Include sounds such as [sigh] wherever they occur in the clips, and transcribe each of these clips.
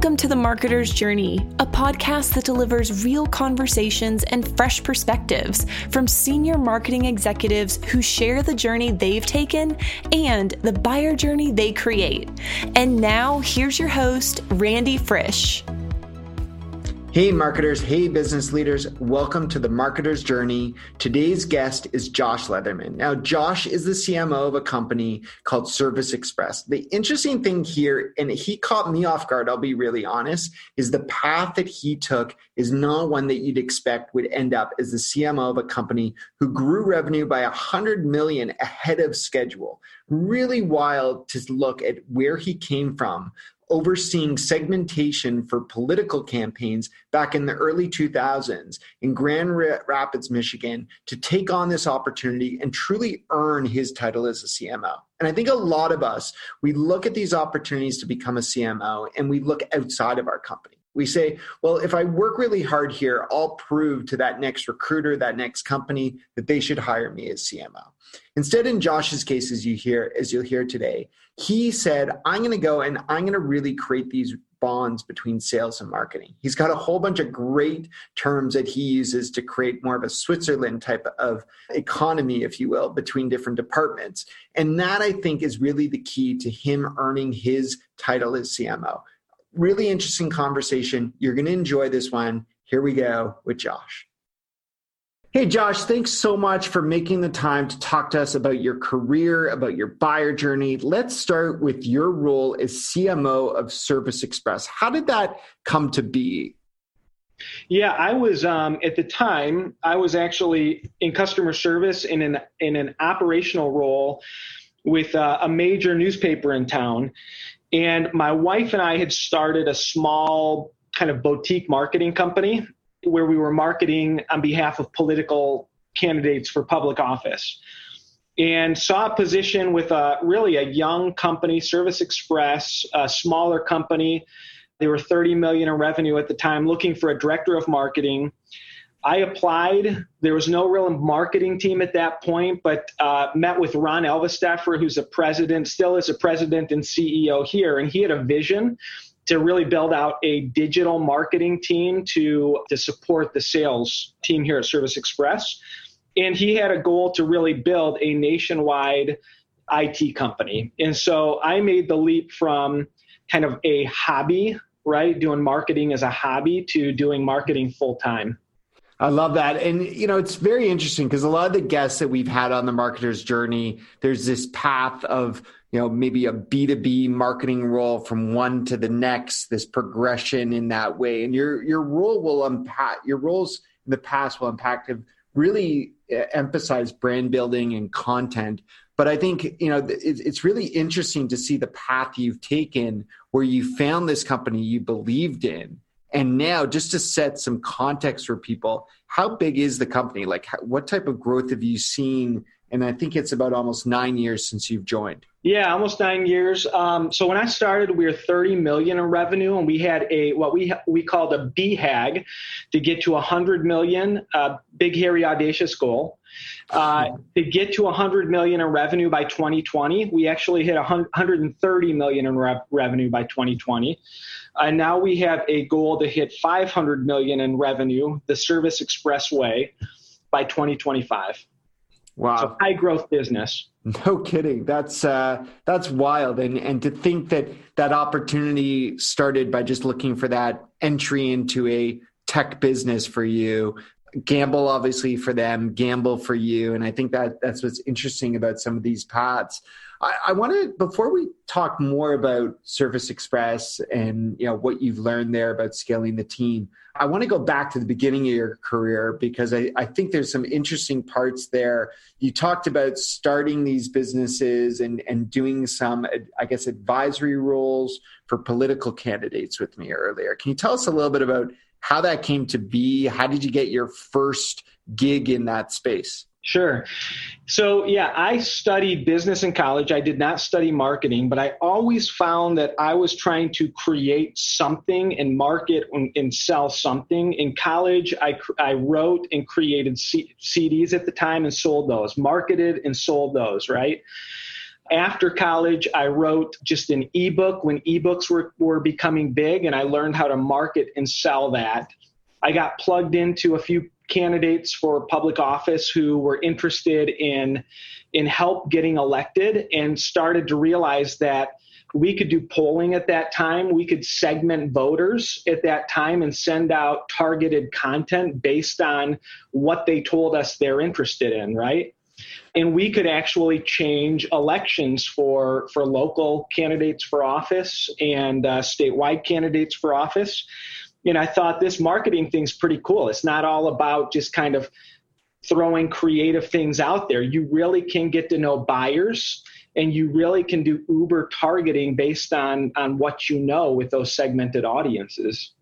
Welcome to The Marketer's Journey, a podcast that delivers real conversations and fresh perspectives from senior marketing executives who share the journey they've taken and the buyer journey they create. And now, here's your host, Randy Frisch. Hey, marketers. Hey, business leaders. Welcome to the Marketer's Journey. Today's guest is Josh Leatherman. Now, Josh is the CMO of a company called Service Express. The interesting thing here, and he caught me off guard, I'll be really honest, is the path that he took is not one that you'd expect would end up as the CMO of a company who grew revenue by 100 million ahead of schedule. Really wild to look at where he came from overseeing segmentation for political campaigns back in the early 2000s in Grand Rapids, Michigan, to take on this opportunity and truly earn his title as a CMO. And I think a lot of us, we look at these opportunities to become a CMO and we look outside of our company. We say, well, if I work really hard here, I'll prove to that next recruiter, that next company, that they should hire me as CMO. Instead, in Josh's case, as you hear, as you'll hear today, he said, I'm going to go and I'm going to really create these bonds between sales and marketing. He's got a whole bunch of great terms that he uses to create more of a Switzerland type of economy, if you will, between different departments. And that I think is really the key to him earning his title as CMO. Really interesting conversation. You're going to enjoy this one. Here we go with Josh. Hey, Josh, thanks so much for making the time to talk to us about your career, about your buyer journey. Let's start with your role as CMO of Service Express. How did that come to be? Yeah, I was um, at the time. I was actually in customer service in an in an operational role with uh, a major newspaper in town, and my wife and I had started a small kind of boutique marketing company where we were marketing on behalf of political candidates for public office. And saw a position with a really a young company service express a smaller company. They were 30 million in revenue at the time looking for a director of marketing i applied there was no real marketing team at that point but uh, met with ron Alvesteffer who's a president still is a president and ceo here and he had a vision to really build out a digital marketing team to, to support the sales team here at Service Express. And he had a goal to really build a nationwide IT company. And so I made the leap from kind of a hobby, right, doing marketing as a hobby to doing marketing full time. I love that. And, you know, it's very interesting because a lot of the guests that we've had on the marketer's journey, there's this path of, you know maybe a b2b marketing role from one to the next this progression in that way and your your role will unpack your roles in the past will impact have really uh, emphasized brand building and content but i think you know it's really interesting to see the path you've taken where you found this company you believed in and now just to set some context for people how big is the company like what type of growth have you seen and I think it's about almost nine years since you've joined. Yeah, almost nine years. Um, so when I started, we were 30 million in revenue, and we had a what we we called a BHAG to get to 100 million, uh, big hairy audacious goal. Uh, to get to 100 million in revenue by 2020, we actually hit 130 million in re- revenue by 2020. And now we have a goal to hit 500 million in revenue, the Service Expressway, by 2025. Wow. So high growth business. [laughs] No kidding. That's uh, that's wild. And and to think that that opportunity started by just looking for that entry into a tech business for you. Gamble obviously for them, gamble for you. And I think that that's what's interesting about some of these paths. I, I want to before we talk more about Service Express and you know what you've learned there about scaling the team. I want to go back to the beginning of your career because I, I think there's some interesting parts there. You talked about starting these businesses and, and doing some, I guess, advisory roles for political candidates with me earlier. Can you tell us a little bit about how that came to be? How did you get your first gig in that space? Sure. So, yeah, I studied business in college. I did not study marketing, but I always found that I was trying to create something and market and, sell something. In college, I, I wrote and created C- CDs at the time and sold those, marketed and sold those, right? After college, I wrote just an ebook when ebooks were, were becoming big, and I learned how to market and sell that. I got plugged into a few candidates for public office who were interested in in help getting elected and started to realize that we could do polling at that time. We could segment voters at that time and send out targeted content based on what they told us they're interested in, right? And we could actually change elections for, for local candidates for office and uh, statewide candidates for office. And I thought this marketing thing's pretty cool. It's not all about just kind of throwing creative things out there. You really can get to know buyers and you really can do uber targeting based on on what you know with those segmented audiences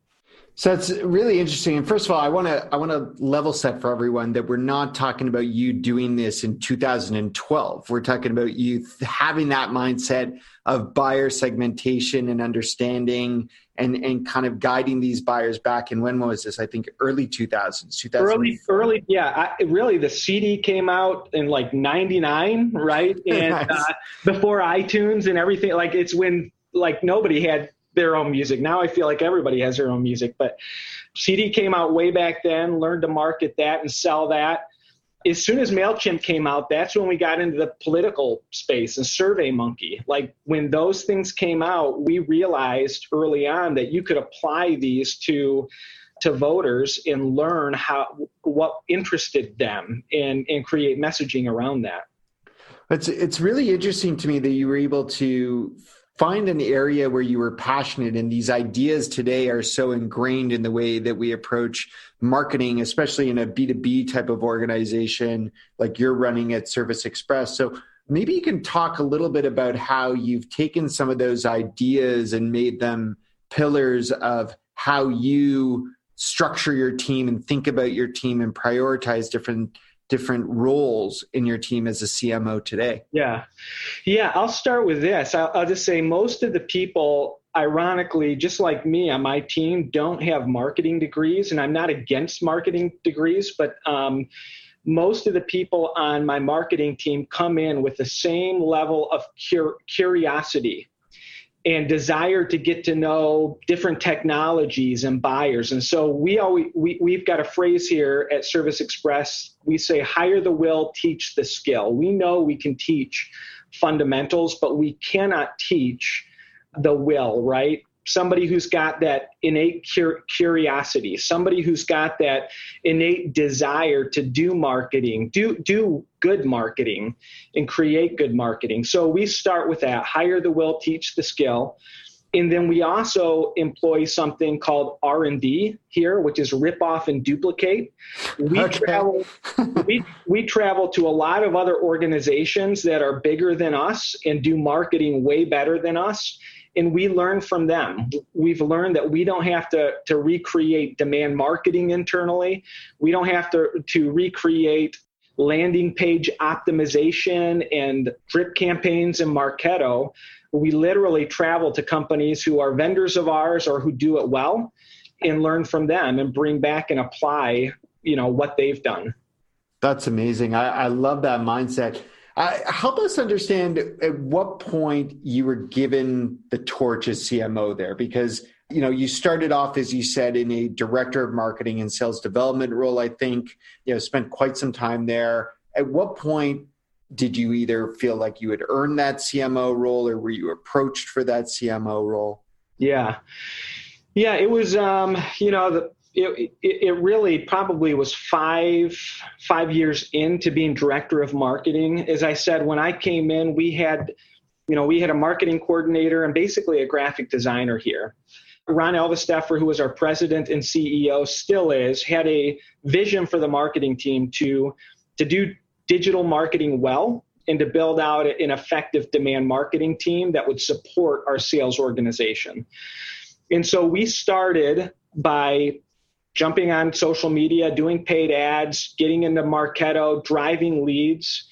so it's really interesting. And first of all, I want to I want to level set for everyone that we're not talking about you doing this in 2012. We're talking about you having that mindset of buyer segmentation and understanding and and kind of guiding these buyers back. And when was this? I think early 2000s. 2000 early, early, yeah. I, really, the CD came out in like '99, right? [laughs] And nice. uh, before iTunes and everything. Like it's when like nobody had their own music. Now I feel like everybody has their own music, but CD came out way back then, learned to market that and sell that. As soon as MailChimp came out, that's when we got into the political space and Survey Monkey. Like when those things came out, we realized early on that you could apply these to to voters and learn how what interested them and, and create messaging around that. It's it's really interesting to me that you were able to find an area where you were passionate and these ideas today are so ingrained in the way that we approach marketing especially in a b2b type of organization like you're running at service express. So maybe you can talk a little bit about how you've taken some of those ideas and made them pillars of how you structure your team and think about your team and prioritize different different roles in your team as a CMO today? Yeah. Yeah, I'll start with this. I'll, I'll, just say most of the people, ironically, just like me on my team, don't have marketing degrees. And I'm not against marketing degrees, but um, most of the people on my marketing team come in with the same level of cur- curiosity and desire to get to know different technologies and buyers. And so we always we, we've got a phrase here at Service Express. We say hire the will, teach the skill. We know we can teach fundamentals, but we cannot teach the will, right? Somebody who's got that innate cur- curiosity, somebody who's got that innate desire to do marketing, do do good marketing and create good marketing. So we start with that, hire the will, teach the skill. And then we also employ something called R&D here, which is rip off and duplicate. We okay. travel we, we travel to a lot of other organizations that are bigger than us and do marketing way better than us and we learn from them. We've learned that we don't have to, to recreate demand marketing internally. We don't have to, to recreate landing page optimization and drip campaigns in Marketo. We literally travel to companies who are vendors of ours or who do it well and learn from them and bring back and apply, you know, what they've done. That's amazing. I, I love that mindset. Uh, help us understand at what point you were given the torch as CMO there, because you know you started off as you said in a director of marketing and sales development role. I think you know spent quite some time there. At what point did you either feel like you had earned that CMO role, or were you approached for that CMO role? Yeah, yeah, it was. Um, you know, the it, it really probably was five five years into being director of marketing. As I said, when I came in, we had, you know, we had a marketing coordinator and basically a graphic designer here. Ron Alvesteffer, who was our president and CEO, still is, had a vision for the marketing team to to do digital marketing well and to build out an effective demand marketing team that would support our sales organization. And so we started by jumping on social media, doing paid ads, getting into Marketo, driving leads.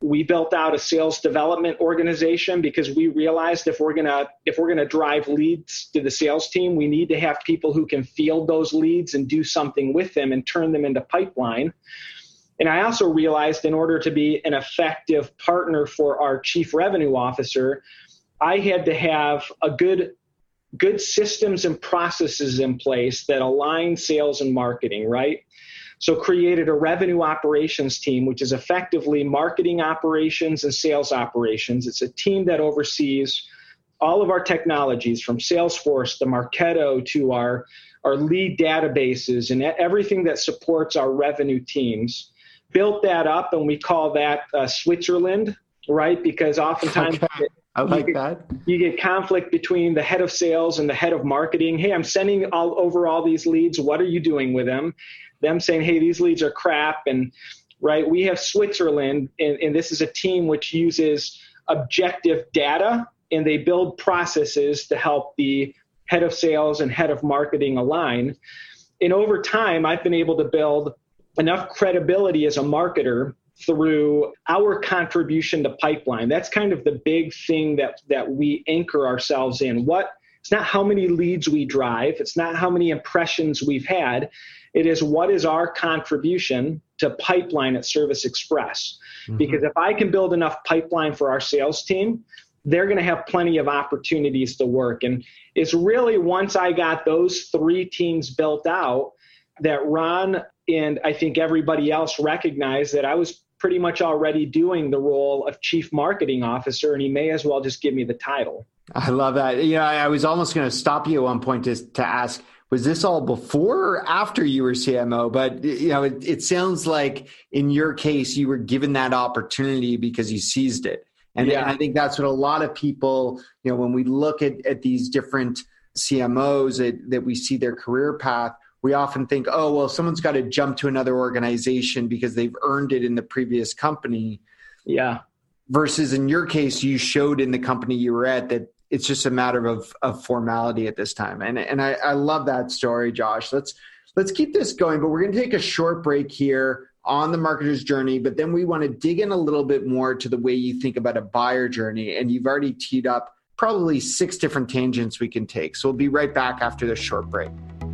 We built out a sales development organization because we realized if we're gonna if we're gonna drive leads to the sales team, we need to have people who can field those leads and do something with them and turn them into pipeline. And I also realized in order to be an effective partner for our chief revenue officer, I had to have a good good systems and processes in place that align sales and marketing, right? So created a revenue operations team, which is effectively marketing operations and sales operations. It's a team that oversees all of our technologies from Salesforce to Marketo to our, our lead databases and everything that supports our revenue teams. Built that up and we call that uh, Switzerland, right? Because oftentimes okay. I like you get, that. You get conflict between the head of sales and the head of marketing. Hey, I'm sending all over all these leads. What are you doing with them? Them saying, hey, these leads are crap. And right, we have Switzerland, and, and this is a team which uses objective data and they build processes to help the head of sales and head of marketing align. And over time, I've been able to build enough credibility as a marketer through our contribution to pipeline. That's kind of the big thing that that we anchor ourselves in. What it's not how many leads we drive, it's not how many impressions we've had. It is what is our contribution to pipeline at Service Express. Mm-hmm. Because if I can build enough pipeline for our sales team, they're going to have plenty of opportunities to work. And it's really once I got those three teams built out that Ron and I think everybody else recognized that I was pretty much already doing the role of chief marketing officer, and he may as well just give me the title. I love that. Yeah, I was almost going to stop you at one point to, to ask, was this all before or after you were CMO? But you know, it, it sounds like in your case, you were given that opportunity because you seized it. And, yeah. I think that's what a lot of people, you know, when we look at, at these different CMOs that, that we see their career path, we often think, oh, well, someone's got to jump to another organization because they've earned it in the previous company. Yeah. Versus in your case, you showed in the company you were at that it's just a matter of, of formality at this time. And, and I, I love that story, Josh. Let's, let's keep this going, but we're going to take a short break here on the marketer's journey, but then we want to dig in a little bit more to the way you think about a buyer journey. And you've already teed up probably six different tangents we can take. So we'll be right back after this short break.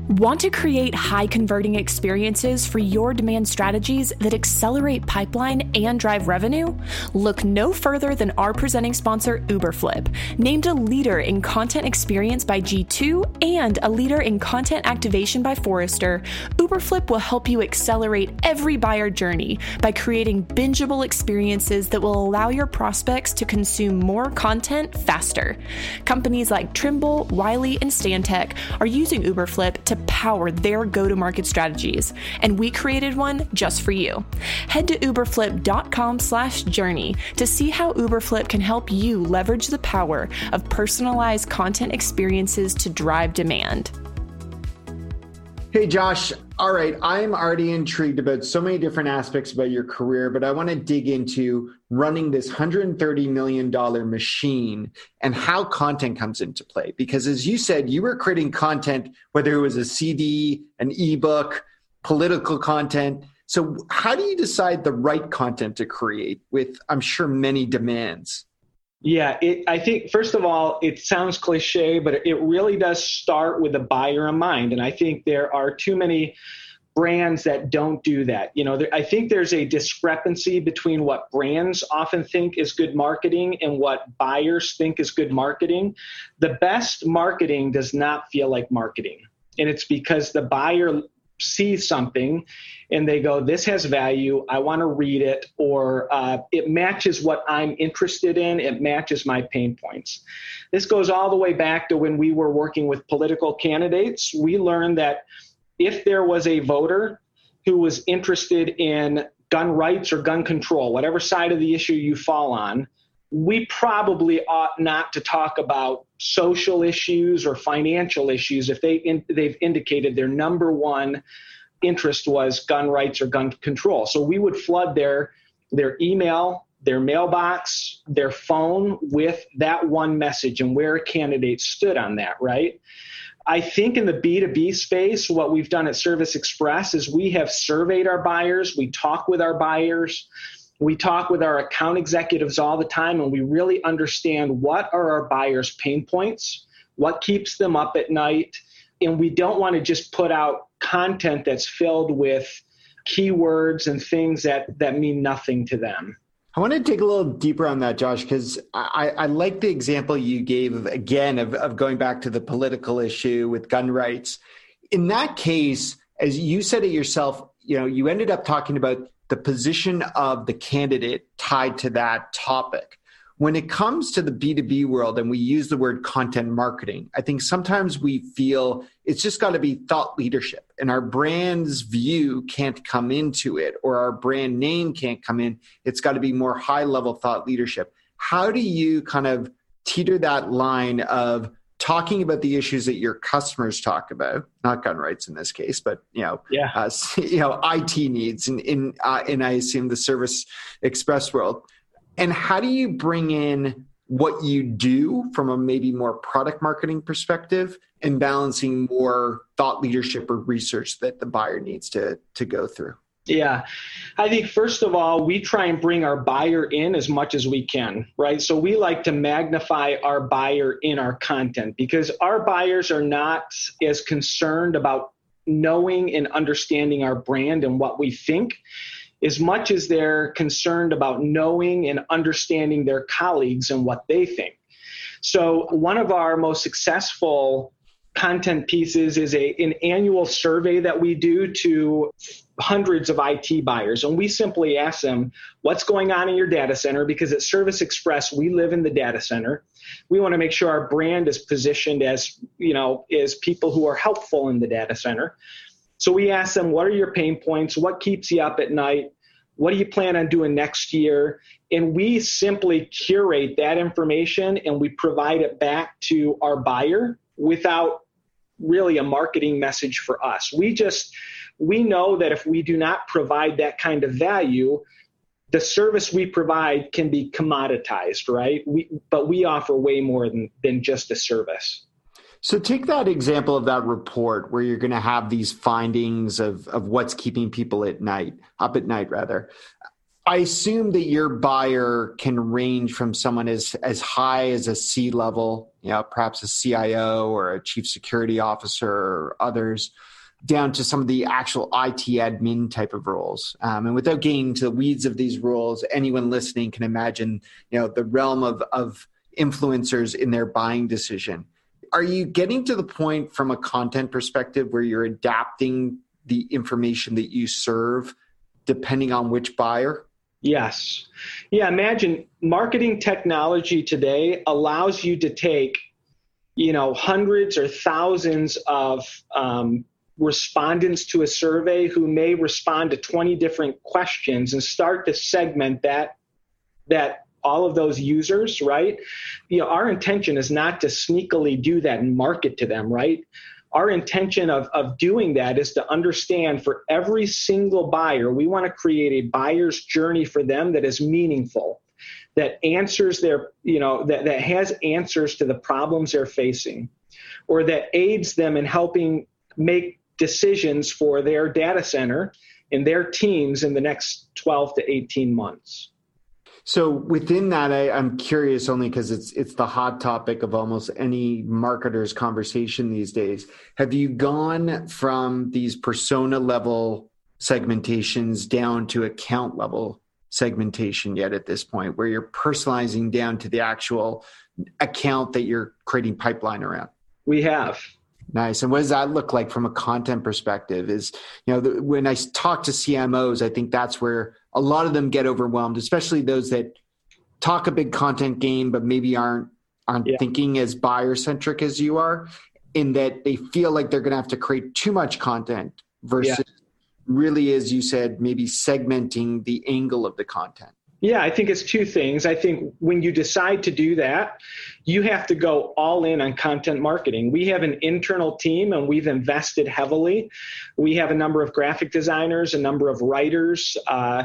Want to create high converting experiences for your demand strategies that accelerate pipeline and drive revenue? Look no further than our presenting sponsor, Uberflip. Named a leader in content experience by G2 and a leader in content activation by Forrester, Uberflip will help you accelerate every buyer journey by creating bingeable experiences that will allow your prospects to consume more content faster. Companies like Trimble, Wiley, and Stantec are using Uberflip to power their go to market strategies, and we created one just for you. Head to uberflip.com slash journey to see how Uberflip can help you leverage the power of personalized content experiences to drive demand. Hey, Josh. All right. I'm already intrigued about so many different aspects about your career, but I want to dig into running this $130 million machine and how content comes into play. Because as you said, you were creating content, whether it was a CD, an ebook, political content. So, how do you decide the right content to create with, I'm sure, many demands? Yeah, it, I think first of all, it sounds cliche, but it really does start with the buyer in mind. And I think there are too many brands that don't do that. You know, there, I think there's a discrepancy between what brands often think is good marketing and what buyers think is good marketing. The best marketing does not feel like marketing. And it's because the buyer see something and they go, This has value. I want to read it, or uh, it matches what I'm interested in. It matches my pain points. This goes all the way back to when we were working with political candidates. We learned that if there was a voter who was interested in gun rights or gun control, whatever side of the issue you fall on, we probably ought not to talk about social issues or financial issues if they in, they've indicated their number one interest was gun rights or gun control. So we would flood their their email, their mailbox, their phone with that one message and where a candidate stood on that, right? I think in the B2B space, what we've done at Service Express is we have surveyed our buyers, we talk with our buyers, we talk with our account executives all the time and we really understand what are our buyers' pain points, what keeps them up at night, and we don't want to just put out content that's filled with keywords and things that that mean nothing to them. I want to dig a little deeper on that, Josh, because I, I, like the example you gave again of, of going back to the political issue with gun rights. In that case, as you said it yourself, you know, you ended up talking about the position of the candidate tied to that topic when it comes to the B2B world and we use the word content marketing, I think sometimes we feel it's just got to be thought leadership and our brand's view can't come into it or our brand name can't come in. It's got to be more high level thought leadership. How do you kind of teeter that line of talking about the issues that your customers talk about, not gun rights in this case, but you know, yeah. Uh, you know, IT needs in in uh, in I assume the service express world and how do you bring in what you do from a maybe more product marketing perspective and balancing more thought leadership or research that the buyer needs to to go through yeah. I think first of all, we try and bring our buyer in as much as we can, right? So we like to magnify our buyer in our content because our buyers are not as concerned about knowing and understanding our brand and what we think as much as they're concerned about knowing and understanding their colleagues and what they think. So, one of our most successful content pieces is a, an annual survey that we do to hundreds of IT buyers. And we simply ask them, what's going on in your data center? Because at Service Express, we live in the data center. We want to make sure our brand is positioned as, you know, as people who are helpful in the data center. So we ask them, what are your pain points? What keeps you up at night? What do you plan on doing next year? And we simply curate that information and we provide it back to our buyer without really a marketing message for us. We just, we know that if we do not provide that kind of value, the service we provide can be commoditized, right? We, but we offer way more than, than just a service. So take that example of that report where you're going to have these findings of, of what's keeping people at night, up at night rather. I assume that your buyer can range from someone as, as high as a C level, you know, perhaps a CIO or a chief security officer or others, down to some of the actual IT admin type of roles. Um, and without getting into the weeds of these roles, anyone listening can imagine, you know, the realm of, of influencers in their buying decision are you getting to the point from a content perspective where you're adapting the information that you serve depending on which buyer? Yes. Yeah, imagine marketing technology today allows you to take, you know, hundreds or thousands of um, respondents to a survey who may respond to 20 different questions and start to segment that that all of those users, right? You know, our intention is not to sneakily do that and market to them, right? Our intention of, of doing that is to understand for every single buyer, we want to create a buyer's journey for them that is meaningful, that answers their, you know, that, that has answers to the problems they're facing, or that aids them in helping make decisions for their data center and their teams in the next 12 to 18 months. So within that, I, am curious only because it's it's the hot topic of almost any marketer's conversation these days. Have you gone from these persona level segmentations down to account level segmentation yet at this point, where you're personalizing down to the actual account that you're creating pipeline around? We have. Nice. And what does that look like from a content perspective? Is you know the, when I talk to CMOs, I think that's where a lot of them get overwhelmed, especially those that talk a big content game but maybe aren't aren't yeah. thinking as buyer centric as you are, in that they feel like they're going to have to create too much content versus yeah. really, as you said, maybe segmenting the angle of the content. Yeah, I think it's two things. I think when you decide to do that, you have to go all in on content marketing. We have an internal team and we've invested heavily. We have a number of graphic designers, a number of writers. Uh,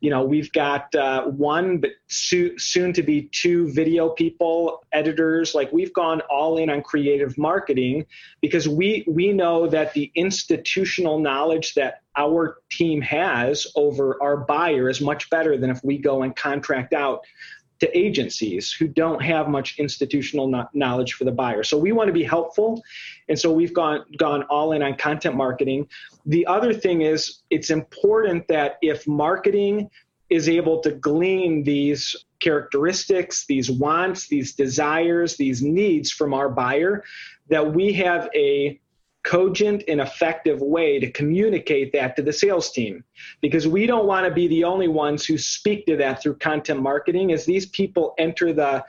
you know, we've got uh, one, but so, soon to be two video people, editors. Like we've gone all in on creative marketing because we we know that the institutional knowledge that our team has over our buyer is much better than if we go and contract out to agencies who don't have much institutional no- knowledge for the buyer. So we want to be helpful, and so we've gone gone all in on content marketing. The other thing is it's important that if marketing is able to glean these characteristics, these wants, these desires, these needs from our buyer, that we have a cogent and effective way to communicate that to the sales team. Because we don't want to be the only ones who speak to that through content marketing. As these people enter the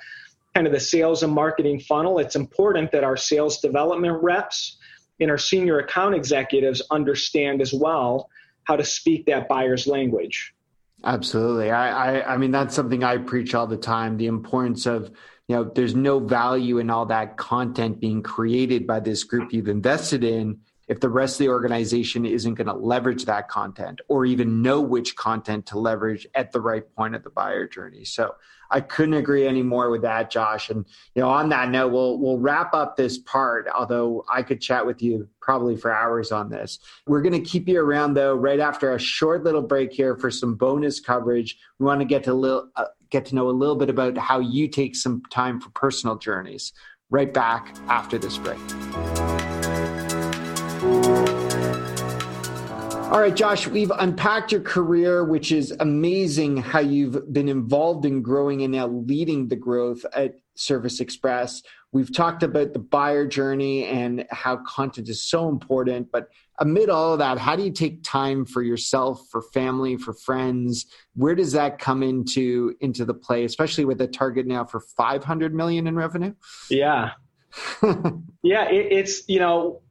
kind of the sales and marketing funnel it's important that our sales development reps and our senior account executives understand as well how to speak that buyer's language. Absolutely. I, I i mean that's something i preach all the time the importance of you know there's no value in all that content being created by this group you've invested in if the rest of the organization isn't going to leverage that content or even know which content to leverage at the right point of the buyer journey so i couldn't agree any more with that josh and you know on that note we'll we'll wrap up this part although i could chat with you probably for hours on this we're going to keep you around though right after a short little break here for some bonus coverage we want to get to little uh, get to know a little bit about how you take some time for personal journeys. Right back after this break. All right, Josh, we've unpacked your career, which is amazing how you've been involved in growing and now leading the growth at Service Express. We've talked about the buyer journey and how content is so important, but amid all of that, how do you take time for yourself, for family, for friends? Where does that come into into the play, especially with a target now for 500 million in revenue? Yeah. [laughs] yeah, it, it's, you know,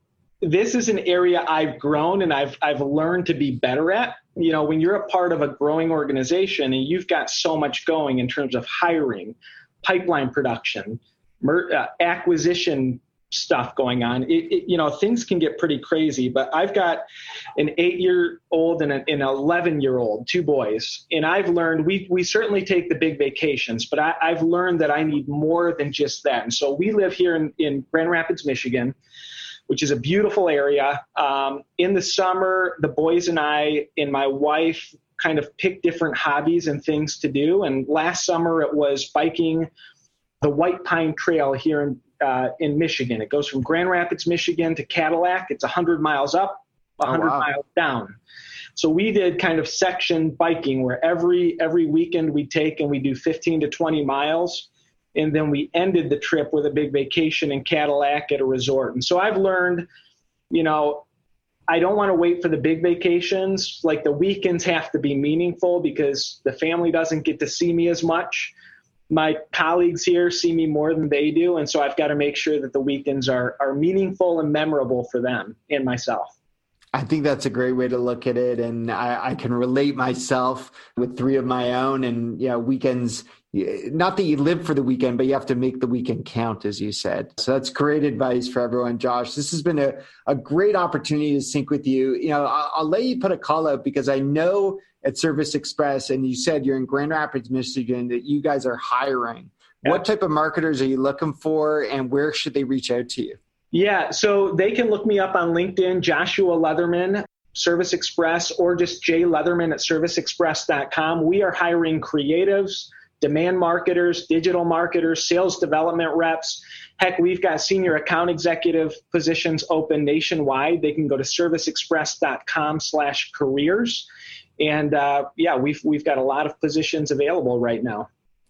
this is an area I've grown and I've I've learned to be better at. You know, when you're a part of a growing organization and you've got so much going in terms of hiring, pipeline production, mer- uh, acquisition stuff going on. It, it, you know, things can get pretty crazy, but I've got an eight year old and an 11 year old, two boys. And I've learned we, we certainly take the big vacations, but I, have learned that I need more than just that. And so we live here in, in Grand Rapids, Michigan, which is a beautiful area. Um, in the summer, the boys and I and my wife kind of pick different hobbies and things to do. And last summer it was biking the White Pine Trail here in uh, in Michigan. It goes from Grand Rapids, Michigan to Cadillac. It's 100 miles up, 100 oh, wow. miles down. So we did kind of section biking where every every weekend we take and we do 15 to 20 miles, and then we ended the trip with a big vacation in Cadillac at a resort. And so I've learned, you know, I don't want to wait for the big vacations. Like the weekends have to be meaningful because the family doesn't get to see me as much my colleagues here see me more than they do, and so I've got to make sure that the weekends are are meaningful and memorable for them and myself. I think that's a great way to look at it, and I, I can relate myself with three of my own. And yeah, weekends. Not that you live for the weekend, but you have to make the weekend count, as you said. So that's great advice for everyone, Josh. This has been a, a great opportunity to sync with you. You know, I'll, I'll let you put a call out because I know at Service Express, and you said you're in Grand Rapids, Michigan, that you guys are hiring. Yeah. What type of marketers are you looking for, and where should they reach out to you? Yeah, so they can look me up on LinkedIn, Joshua Leatherman, Service Express, or just Jay Leatherman at serviceexpress.com. We are hiring creatives, demand marketers, digital marketers, sales development reps. Heck, we've got senior account executive positions open nationwide. They can go to serviceexpress.com slash careers and uh, yeah, we've we've got a lot of positions available right now.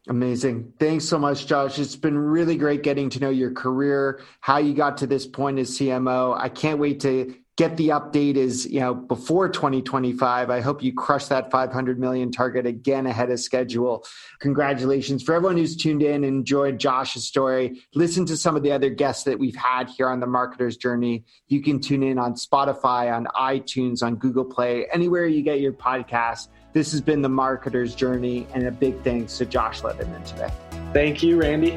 Amazing. Thanks so much, Josh. It's been really great getting to know your career, how you got to this point as CMO. I can't wait to get the update is you know before 2025 i hope you crush that 500 million target again ahead of schedule. Congratulations for everyone who's tuned in and enjoyed josh's story. Listen to some of the other guests that we've had here on the marketer's journey. You can tune in on spotify on itunes on google play anywhere you get your podcast this has been the marketer's journey and a big thanks to josh leatherman today. Thank you randy